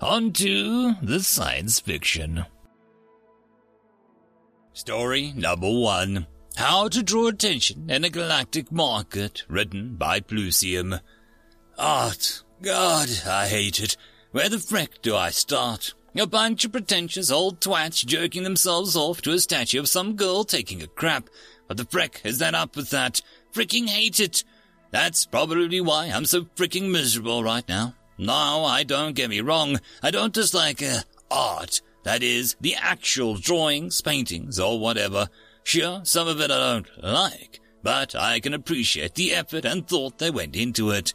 On to the science fiction. Story number one. How to Draw Attention in a Galactic Market, written by Plusium. Art. God, I hate it. Where the frick do I start? A bunch of pretentious old twats jerking themselves off to a statue of some girl taking a crap. What the frick is that up with that? Fricking hate it. That's probably why I'm so fricking miserable right now. No, I don't get me wrong. I don't dislike uh, art. That is, the actual drawings, paintings, or whatever. Sure, some of it I don't like, but I can appreciate the effort and thought that went into it.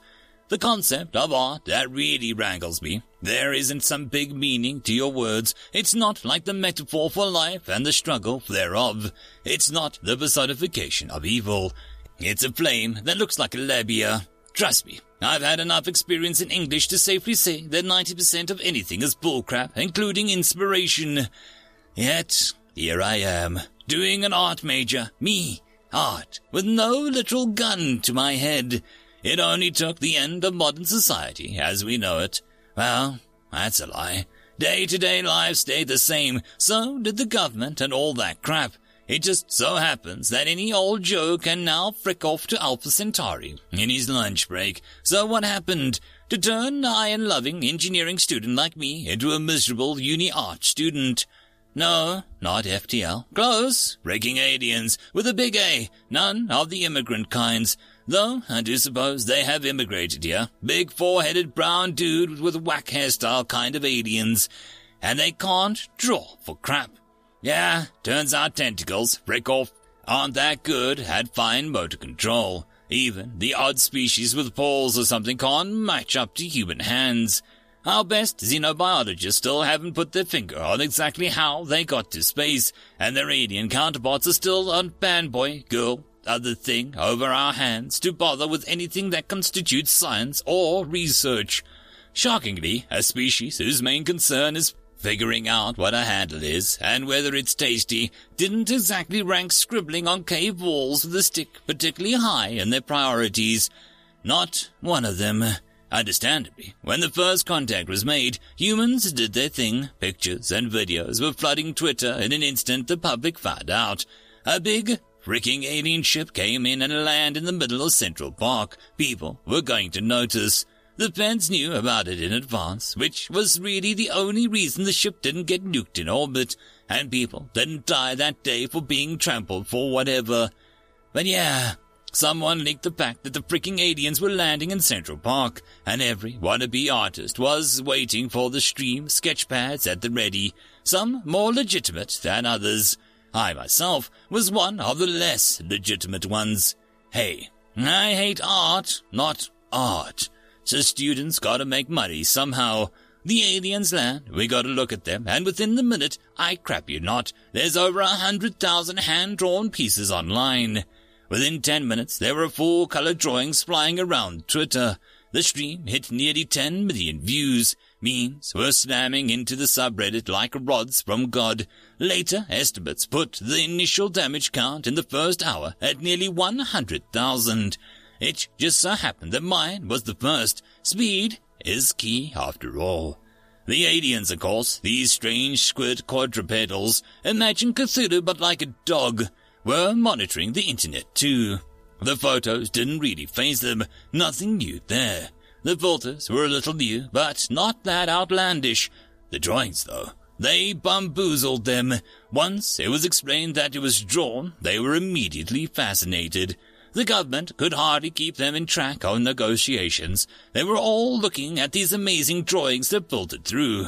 The concept of art that really wrangles me. There isn't some big meaning to your words. It's not like the metaphor for life and the struggle thereof. It's not the personification of evil. It's a flame that looks like a labia. Trust me, I've had enough experience in English to safely say that 90% of anything is bullcrap, including inspiration. Yet, here I am, doing an art major, me, art, with no literal gun to my head. It only took the end of modern society as we know it. Well, that's a lie. Day-to-day life stayed the same, so did the government and all that crap. It just so happens that any old Joe can now frick off to Alpha Centauri in his lunch break. So what happened? To turn an iron-loving engineering student like me into a miserable uni art student. No, not FTL. Close. Breaking aliens with a big A. None of the immigrant kinds. Though I do suppose they have immigrated here. Big four-headed brown dude with whack hairstyle kind of aliens. And they can't draw for crap. Yeah, turns out tentacles, frick off, aren't that good at fine motor control. Even the odd species with paws or something can't match up to human hands. Our best xenobiologists still haven't put their finger on exactly how they got to space, and their alien counterparts are still on fanboy, girl, other thing over our hands to bother with anything that constitutes science or research. Shockingly, a species whose main concern is Figuring out what a handle is and whether it's tasty didn't exactly rank scribbling on cave walls with a stick particularly high in their priorities. Not one of them. Understandably, when the first contact was made, humans did their thing. Pictures and videos were flooding Twitter in an instant the public found out. A big, freaking alien ship came in and landed in the middle of Central Park. People were going to notice. The fans knew about it in advance, which was really the only reason the ship didn't get nuked in orbit, and people didn't die that day for being trampled for whatever. But yeah, someone leaked the fact that the freaking aliens were landing in Central Park, and every wannabe artist was waiting for the stream sketch pads at the ready, some more legitimate than others. I myself was one of the less legitimate ones. Hey, I hate art, not art. So students gotta make money somehow. The aliens land, we gotta look at them, and within the minute, I crap you not, there's over a hundred thousand hand-drawn pieces online. Within ten minutes, there were full-color drawings flying around Twitter. The stream hit nearly 10 million views. Memes were slamming into the subreddit like rods from God. Later estimates put the initial damage count in the first hour at nearly 100,000. It just so happened that mine was the first. Speed is key after all. The aliens, of course, these strange squid quadrupedals, imagine Cthulhu but like a dog, were monitoring the internet too. The photos didn't really faze them, nothing new there. The filters were a little new, but not that outlandish. The drawings, though, they bamboozled them. Once it was explained that it was drawn, they were immediately fascinated. The government could hardly keep them in track on negotiations. They were all looking at these amazing drawings that filtered through.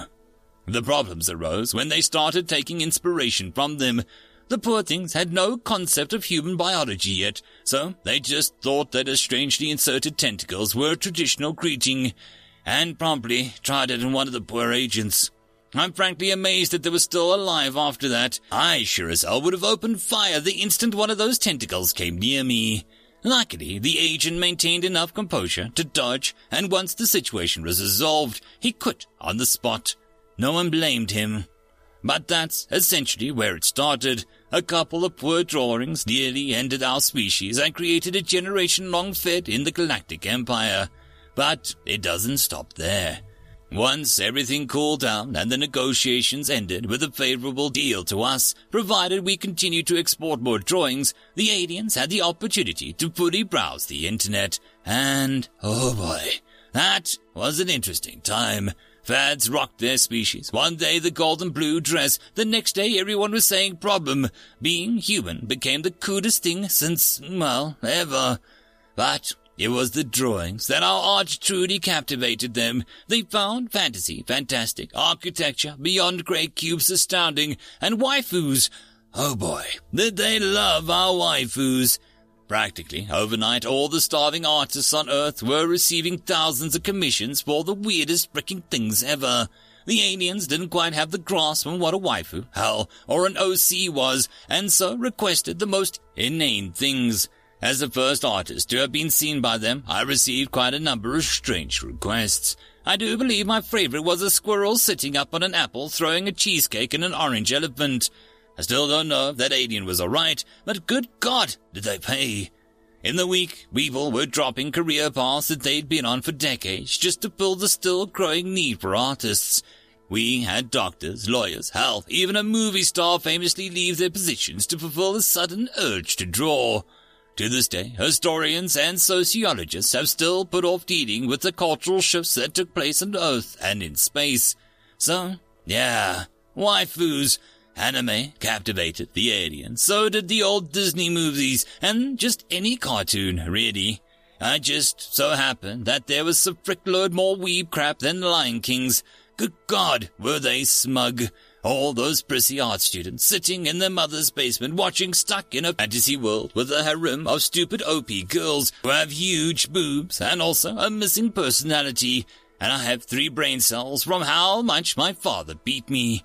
The problems arose when they started taking inspiration from them. The poor things had no concept of human biology yet, so they just thought that a strangely inserted tentacles were a traditional greeting, and promptly tried it on one of the poor agents. I'm frankly amazed that they were still alive after that. I sure as hell would have opened fire the instant one of those tentacles came near me. Luckily, the agent maintained enough composure to dodge, and once the situation was resolved, he quit on the spot. No one blamed him. But that's essentially where it started. A couple of poor drawings nearly ended our species and created a generation-long fed in the Galactic Empire. But it doesn't stop there. Once everything cooled down and the negotiations ended with a favorable deal to us, provided we continued to export more drawings, the aliens had the opportunity to fully browse the internet. And, oh boy, that was an interesting time. Fads rocked their species. One day the golden blue dress, the next day everyone was saying problem. Being human became the coolest thing since, well, ever. But it was the drawings that our art truly captivated them. They found fantasy, fantastic, architecture, beyond grey cubes astounding, and waifus. Oh boy, did they love our waifus. Practically overnight, all the starving artists on Earth were receiving thousands of commissions for the weirdest freaking things ever. The aliens didn't quite have the grasp on what a waifu, hell, or an OC was, and so requested the most inane things. As the first artist to have been seen by them, I received quite a number of strange requests. I do believe my favorite was a squirrel sitting up on an apple throwing a cheesecake and an orange elephant. I still don't know if that alien was alright, but good God, did they pay. In the week, people were dropping career paths that they'd been on for decades just to fill the still growing need for artists. We had doctors, lawyers, hell, even a movie star famously leave their positions to fulfill a sudden urge to draw. To this day, historians and sociologists have still put off dealing with the cultural shifts that took place on Earth and in space. So, yeah, waifus, Anime captivated the aliens. So did the old Disney movies and just any cartoon, really. I just so happened that there was a frickload more weeb crap than the Lion Kings. Good God, were they smug. All those prissy art students sitting in their mother's basement watching stuck in a fantasy world with a harem of stupid OP girls who have huge boobs and also a missing personality. And I have three brain cells from how much my father beat me.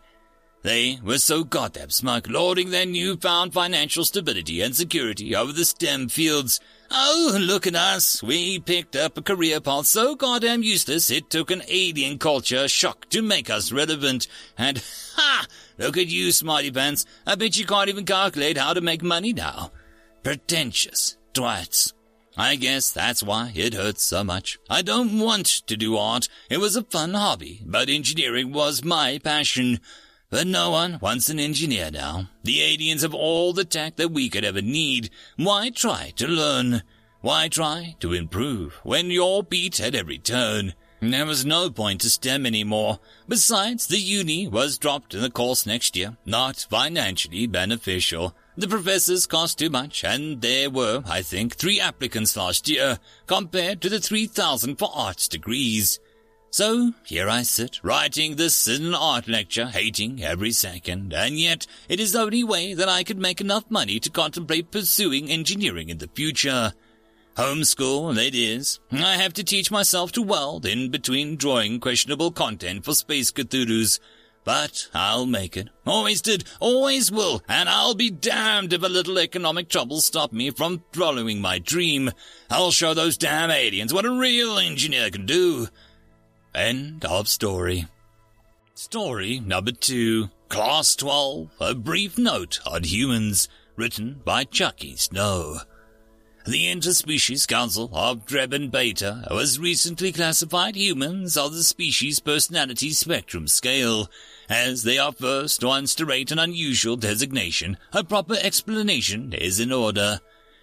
They were so goddamn smug, lauding their newfound financial stability and security over the STEM fields. Oh, look at us. We picked up a career path so goddamn useless it took an alien culture shock to make us relevant. And, ha! Look at you, smarty pants. I bet you can't even calculate how to make money now. Pretentious twats. I guess that's why it hurts so much. I don't want to do art. It was a fun hobby, but engineering was my passion. But no one wants an engineer now. The aliens have all the tech that we could ever need. Why try to learn? Why try to improve when you're beat at every turn? There was no point to STEM anymore. Besides, the uni was dropped in the course next year. Not financially beneficial. The professors cost too much, and there were, I think, three applicants last year, compared to the 3,000 for arts degrees. So here I sit, writing this in an art lecture, hating every second, and yet it is the only way that I could make enough money to contemplate pursuing engineering in the future. Homeschool, it is. I have to teach myself to weld in between drawing questionable content for Space Cthulhu's. But I'll make it. Always did, always will, and I'll be damned if a little economic trouble stop me from following my dream. I'll show those damn aliens what a real engineer can do. End of story. Story number two. Class 12. A brief note on humans. Written by Chucky Snow. The Interspecies Council of Drebin Beta has recently classified humans on the species personality spectrum scale. As they are first ones to rate an unusual designation, a proper explanation is in order.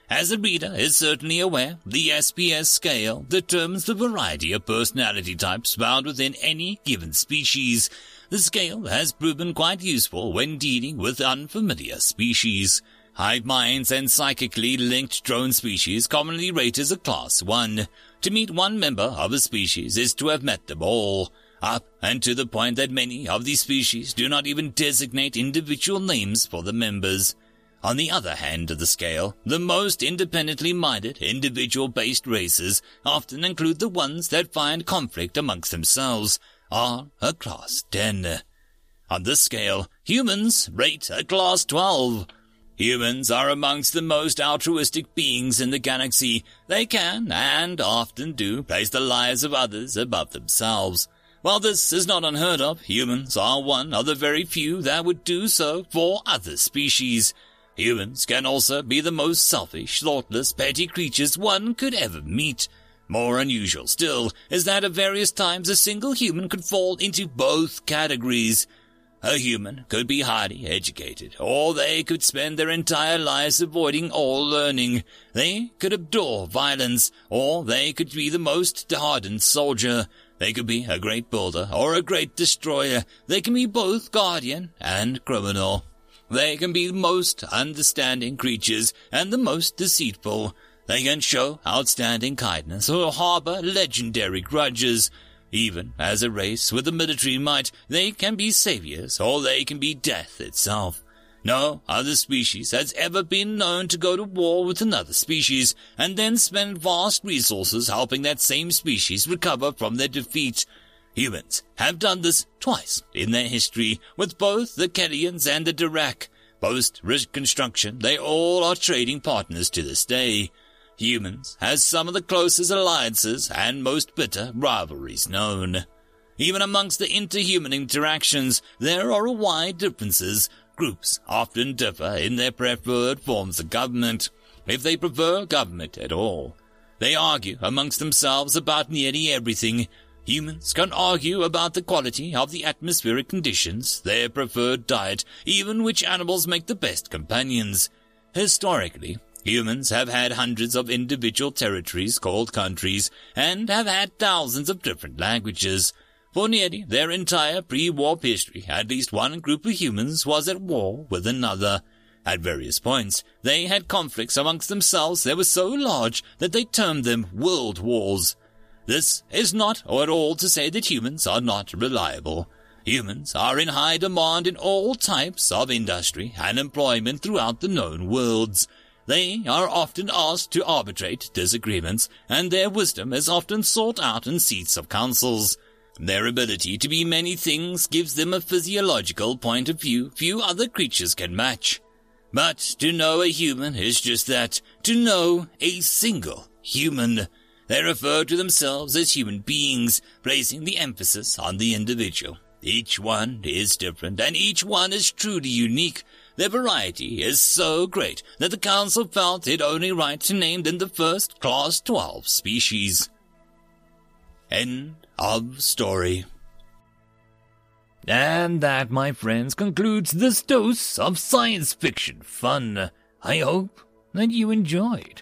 As the reader is certainly aware, the SPS scale determines the variety of personality types found within any given species. The scale has proven quite useful when dealing with unfamiliar species. Hive minds and psychically linked drone species commonly rate as a class 1. To meet one member of a species is to have met them all. Up and to the point that many of these species do not even designate individual names for the members. On the other hand of the scale, the most independently minded, individual-based races often include the ones that find conflict amongst themselves, are a class 10. On this scale, humans rate a class 12. Humans are amongst the most altruistic beings in the galaxy. They can, and often do, place the lives of others above themselves. While this is not unheard of, humans are one of the very few that would do so for other species. Humans can also be the most selfish, thoughtless, petty creatures one could ever meet. More unusual still is that at various times a single human could fall into both categories. A human could be highly educated, or they could spend their entire lives avoiding all learning. They could abhor violence, or they could be the most hardened soldier. They could be a great builder or a great destroyer. They can be both guardian and criminal. They can be the most understanding creatures and the most deceitful. They can show outstanding kindness or harbor legendary grudges. Even as a race with a military might, they can be saviors or they can be death itself. No other species has ever been known to go to war with another species and then spend vast resources helping that same species recover from their defeat. Humans have done this twice in their history with both the Kellians and the Dirac. Post reconstruction, they all are trading partners to this day. Humans has some of the closest alliances and most bitter rivalries known. Even amongst the interhuman interactions, there are wide differences. Groups often differ in their preferred forms of government, if they prefer government at all. They argue amongst themselves about nearly everything, Humans can argue about the quality of the atmospheric conditions, their preferred diet, even which animals make the best companions. Historically, humans have had hundreds of individual territories called countries, and have had thousands of different languages. For nearly their entire pre-war history, at least one group of humans was at war with another. At various points, they had conflicts amongst themselves that were so large that they termed them world wars. This is not at all to say that humans are not reliable. Humans are in high demand in all types of industry and employment throughout the known worlds. They are often asked to arbitrate disagreements, and their wisdom is often sought out in seats of councils. Their ability to be many things gives them a physiological point of view few other creatures can match. But to know a human is just that, to know a single human. They refer to themselves as human beings, placing the emphasis on the individual. Each one is different, and each one is truly unique. Their variety is so great that the Council felt it only right to name them the first Class 12 species. End of story. And that, my friends, concludes this dose of science fiction fun. I hope that you enjoyed.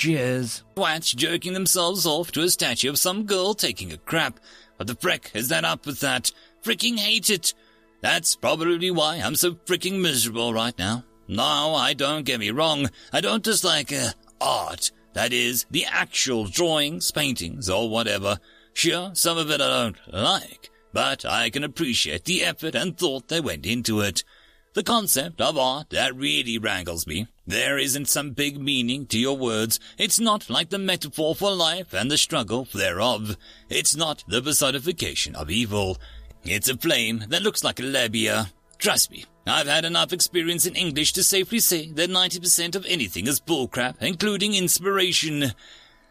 Cheers. Twats jerking themselves off to a statue of some girl taking a crap. What the frick is that up with that? Fricking hate it. That's probably why I'm so freaking miserable right now. Now, I don't get me wrong. I don't dislike uh, art. That is, the actual drawings, paintings, or whatever. Sure, some of it I don't like, but I can appreciate the effort and thought that went into it. The concept of art that really wrangles me. There isn't some big meaning to your words. It's not like the metaphor for life and the struggle thereof. It's not the personification of evil. It's a flame that looks like a labia. Trust me, I've had enough experience in English to safely say that 90% of anything is bullcrap, including inspiration.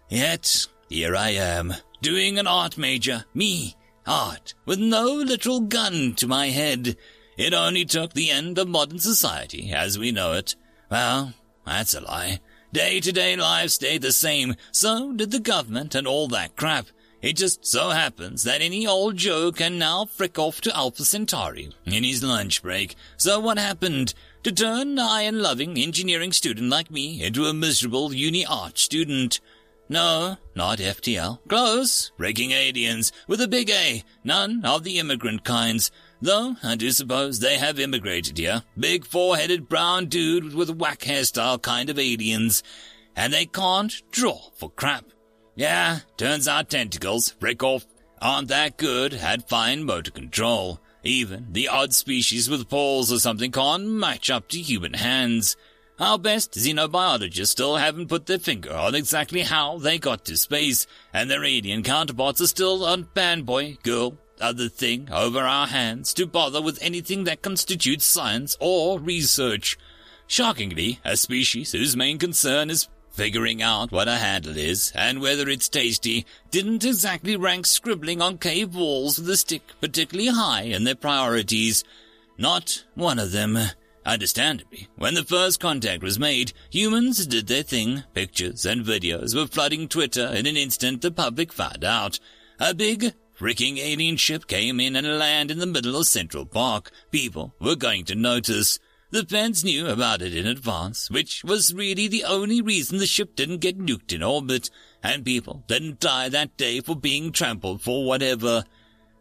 Yet, here I am, doing an art major. Me, art, with no literal gun to my head. It only took the end of modern society as we know it. Well, that's a lie. Day-to-day life stayed the same, so did the government and all that crap. It just so happens that any old Joe can now frick off to Alpha Centauri in his lunch break. So what happened? To turn an iron-loving engineering student like me into a miserable uni art student. No, not FTL. Close. Breaking aliens with a big A. None of the immigrant kinds. Though I do suppose they have immigrated here. Big four-headed brown dude with whack hairstyle kind of aliens. And they can't draw for crap. Yeah, turns out tentacles, break off, aren't that good at fine motor control. Even the odd species with paws or something can't match up to human hands. Our best xenobiologists still haven't put their finger on exactly how they got to space, and their alien counterparts are still on fanboy, girl, other thing over our hands to bother with anything that constitutes science or research. Shockingly, a species whose main concern is figuring out what a handle is and whether it's tasty didn't exactly rank scribbling on cave walls with a stick particularly high in their priorities. Not one of them. Understandably, when the first contact was made, humans did their thing. Pictures and videos were flooding Twitter in an instant the public found out. A big, freaking alien ship came in and landed in the middle of Central Park. People were going to notice. The fans knew about it in advance, which was really the only reason the ship didn't get nuked in orbit, and people didn't die that day for being trampled for whatever.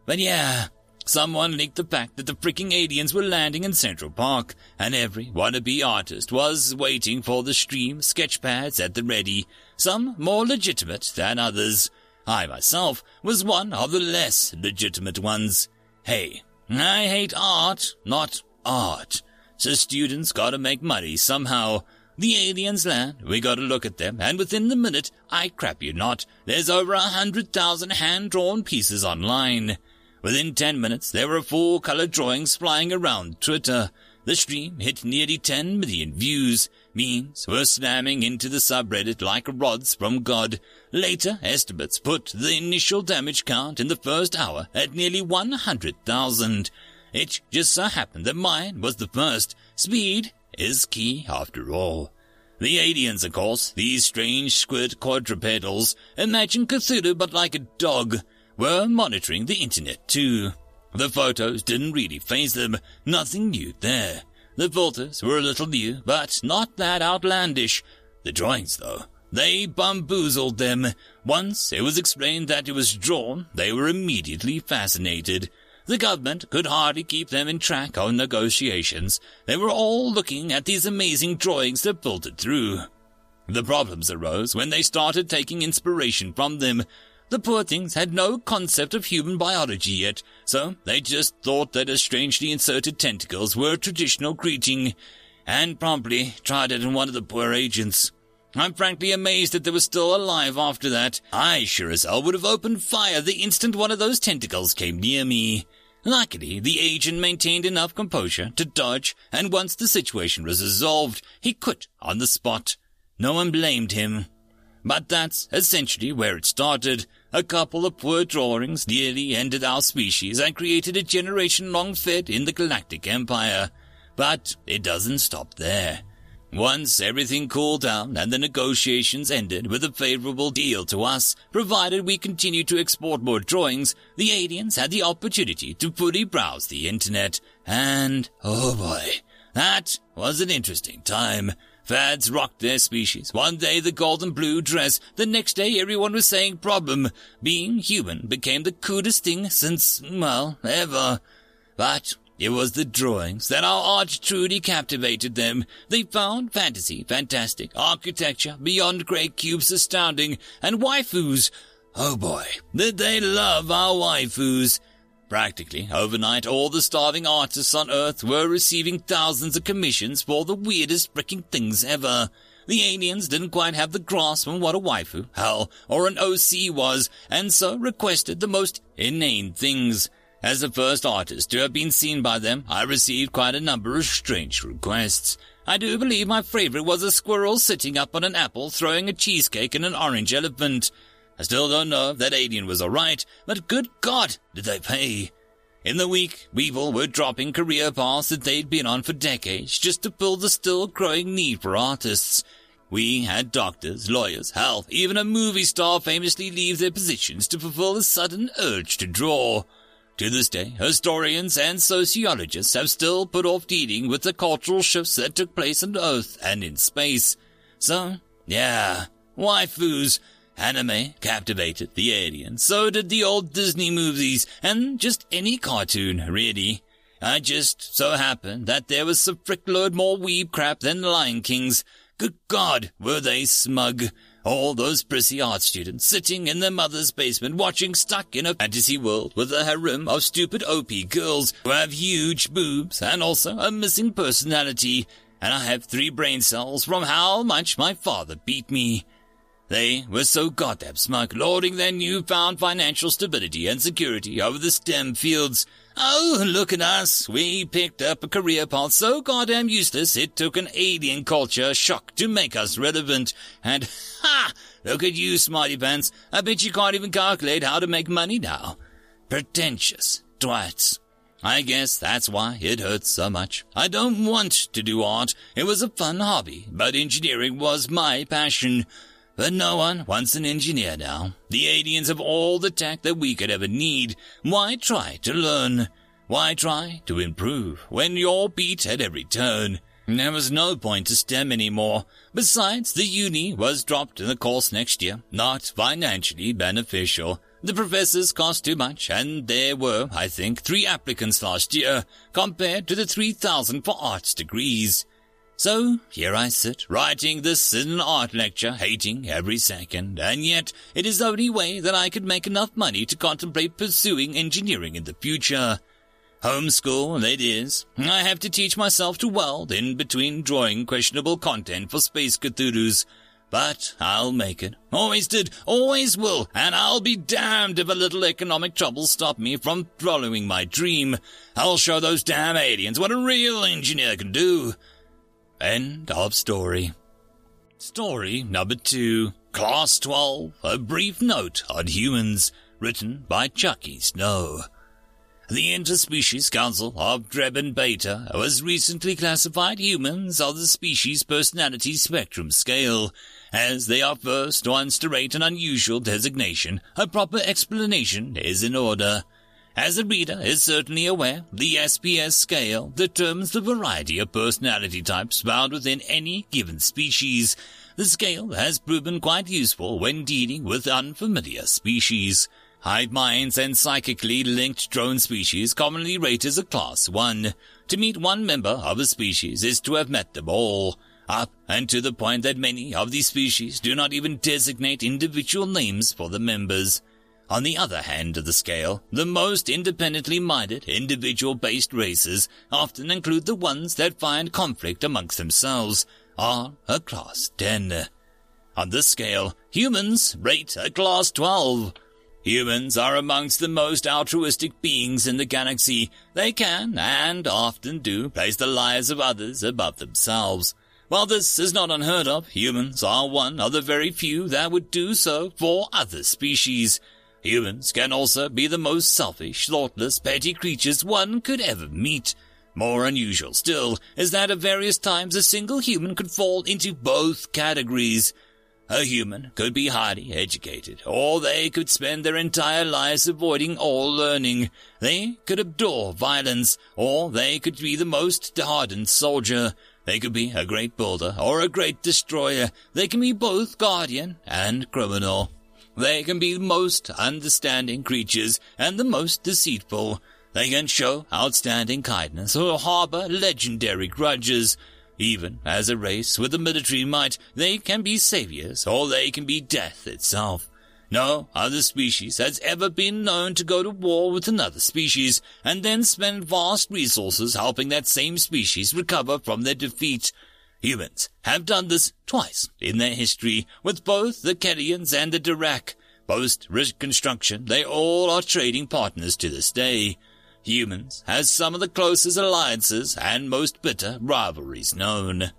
But yeah, Someone leaked the fact that the freaking aliens were landing in Central Park, and every wannabe artist was waiting for the stream sketchpads at the ready, some more legitimate than others. I myself was one of the less legitimate ones. Hey, I hate art, not art. So students gotta make money somehow. The aliens land, we gotta look at them, and within the minute, I crap you not, there's over a hundred thousand hand-drawn pieces online. Within ten minutes, there were full-color drawings flying around Twitter. The stream hit nearly 10 million views. Memes were slamming into the subreddit like rods from God. Later estimates put the initial damage count in the first hour at nearly 100,000. It just so happened that mine was the first. Speed is key after all. The aliens, of course, these strange squid quadrupedals, imagine Cthulhu but like a dog were monitoring the internet too. The photos didn't really faze them, nothing new there. The filters were a little new, but not that outlandish. The drawings, though, they bamboozled them. Once it was explained that it was drawn, they were immediately fascinated. The government could hardly keep them in track on negotiations. They were all looking at these amazing drawings that filtered through. The problems arose when they started taking inspiration from them. The poor things had no concept of human biology yet, so they just thought that a strangely inserted tentacles were a traditional greeting, and promptly tried it on one of the poor agents. I'm frankly amazed that they were still alive after that. I sure as hell would have opened fire the instant one of those tentacles came near me. Luckily, the agent maintained enough composure to dodge, and once the situation was resolved, he quit on the spot. No one blamed him. But that's essentially where it started. A couple of poor drawings nearly ended our species and created a generation-long fed in the Galactic Empire. But it doesn't stop there. Once everything cooled down and the negotiations ended with a favorable deal to us, provided we continued to export more drawings, the aliens had the opportunity to fully browse the internet. And, oh boy, that was an interesting time. Fads rocked their species. One day the golden blue dress, the next day everyone was saying problem. Being human became the coolest thing since, well, ever. But it was the drawings that our art truly captivated them. They found fantasy, fantastic, architecture, beyond grey cubes astounding, and waifus. Oh boy, did they love our waifus. Practically overnight, all the starving artists on Earth were receiving thousands of commissions for the weirdest freaking things ever. The aliens didn't quite have the grasp on what a waifu, hell, or an OC was, and so requested the most inane things. As the first artist to have been seen by them, I received quite a number of strange requests. I do believe my favorite was a squirrel sitting up on an apple throwing a cheesecake and an orange elephant. I still don't know if that alien was alright, but good God, did they pay. In the week, people were dropping career paths that they'd been on for decades just to fill the still growing need for artists. We had doctors, lawyers, hell, even a movie star famously leave their positions to fulfill a sudden urge to draw. To this day, historians and sociologists have still put off dealing with the cultural shifts that took place on Earth and in space. So, yeah, waifus, Anime captivated the aliens, so did the old Disney movies, and just any cartoon, really. I just so happened that there was a frickload more weeb crap than Lion Kings. Good God, were they smug. All those prissy art students sitting in their mother's basement watching stuck in a fantasy world with a harem of stupid OP girls who have huge boobs and also a missing personality. And I have three brain cells from how much my father beat me. They were so goddamn smug, lording their newfound financial stability and security over the STEM fields. Oh, look at us. We picked up a career path so goddamn useless it took an alien culture shock to make us relevant. And, ha! Look at you, smarty pants. I bet you can't even calculate how to make money now. Pretentious twats. I guess that's why it hurts so much. I don't want to do art. It was a fun hobby, but engineering was my passion. But no one wants an engineer now. The aliens have all the tech that we could ever need. Why try to learn? Why try to improve when you're beat at every turn? There was no point to STEM anymore. Besides, the uni was dropped in the course next year. Not financially beneficial. The professors cost too much, and there were, I think, three applicants last year, compared to the 3,000 for arts degrees. So here I sit, writing this in an art lecture, hating every second, and yet it is the only way that I could make enough money to contemplate pursuing engineering in the future. Homeschool, it is. I have to teach myself to weld in between drawing questionable content for Space Cthulhu's. But I'll make it. Always did, always will, and I'll be damned if a little economic trouble stop me from following my dream. I'll show those damn aliens what a real engineer can do. End of story. Story number two. Class 12. A brief note on humans. Written by Chucky Snow. The Interspecies Council of Drebin Beta has recently classified humans on the species personality spectrum scale. As they are first ones to rate an unusual designation, a proper explanation is in order. As the reader is certainly aware, the SPS scale determines the variety of personality types found within any given species. The scale has proven quite useful when dealing with unfamiliar species. Hive minds and psychically linked drone species commonly rate as a class 1. To meet one member of a species is to have met them all. Up and to the point that many of these species do not even designate individual names for the members. On the other hand of the scale, the most independently minded, individual-based races often include the ones that find conflict amongst themselves, are a class 10. On this scale, humans rate a class 12. Humans are amongst the most altruistic beings in the galaxy. They can, and often do, place the lives of others above themselves. While this is not unheard of, humans are one of the very few that would do so for other species. Humans can also be the most selfish, thoughtless, petty creatures one could ever meet. More unusual still is that at various times a single human could fall into both categories. A human could be highly educated, or they could spend their entire lives avoiding all learning. They could adore violence, or they could be the most hardened soldier. They could be a great builder or a great destroyer. They can be both guardian and criminal. They can be the most understanding creatures and the most deceitful. They can show outstanding kindness or harbor legendary grudges. Even as a race with a military might, they can be saviors or they can be death itself. No other species has ever been known to go to war with another species and then spend vast resources helping that same species recover from their defeat. Humans have done this twice in their history with both the Kellians and the Dirac. Post Reconstruction, they all are trading partners to this day. Humans has some of the closest alliances and most bitter rivalries known.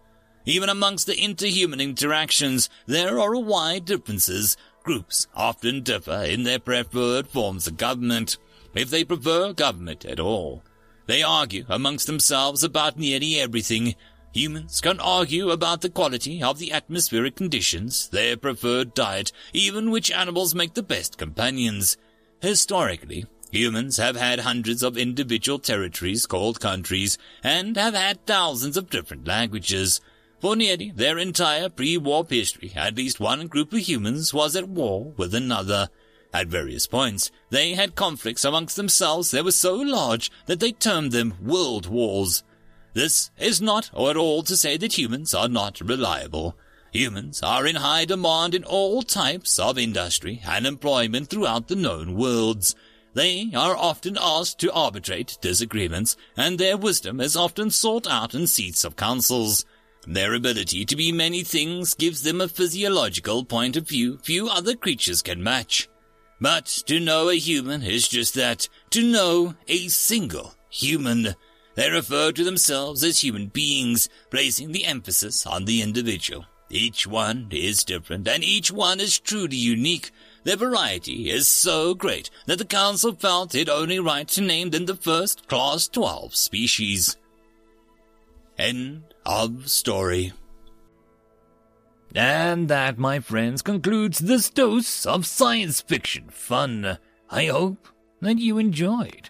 Even amongst the interhuman interactions, there are wide differences. Groups often differ in their preferred forms of government, if they prefer government at all. They argue amongst themselves about nearly everything. Humans can argue about the quality of the atmospheric conditions, their preferred diet, even which animals make the best companions. Historically, humans have had hundreds of individual territories called countries, and have had thousands of different languages. For nearly their entire pre-war history, at least one group of humans was at war with another. At various points, they had conflicts amongst themselves that were so large that they termed them world wars. This is not at all to say that humans are not reliable. Humans are in high demand in all types of industry and employment throughout the known worlds. They are often asked to arbitrate disagreements, and their wisdom is often sought out in seats of councils. Their ability to be many things gives them a physiological point of view few other creatures can match. But to know a human is just that, to know a single human. They refer to themselves as human beings, placing the emphasis on the individual. Each one is different, and each one is truly unique. Their variety is so great that the Council felt it only right to name them the first Class 12 species. End of story. And that, my friends, concludes this dose of science fiction fun. I hope that you enjoyed.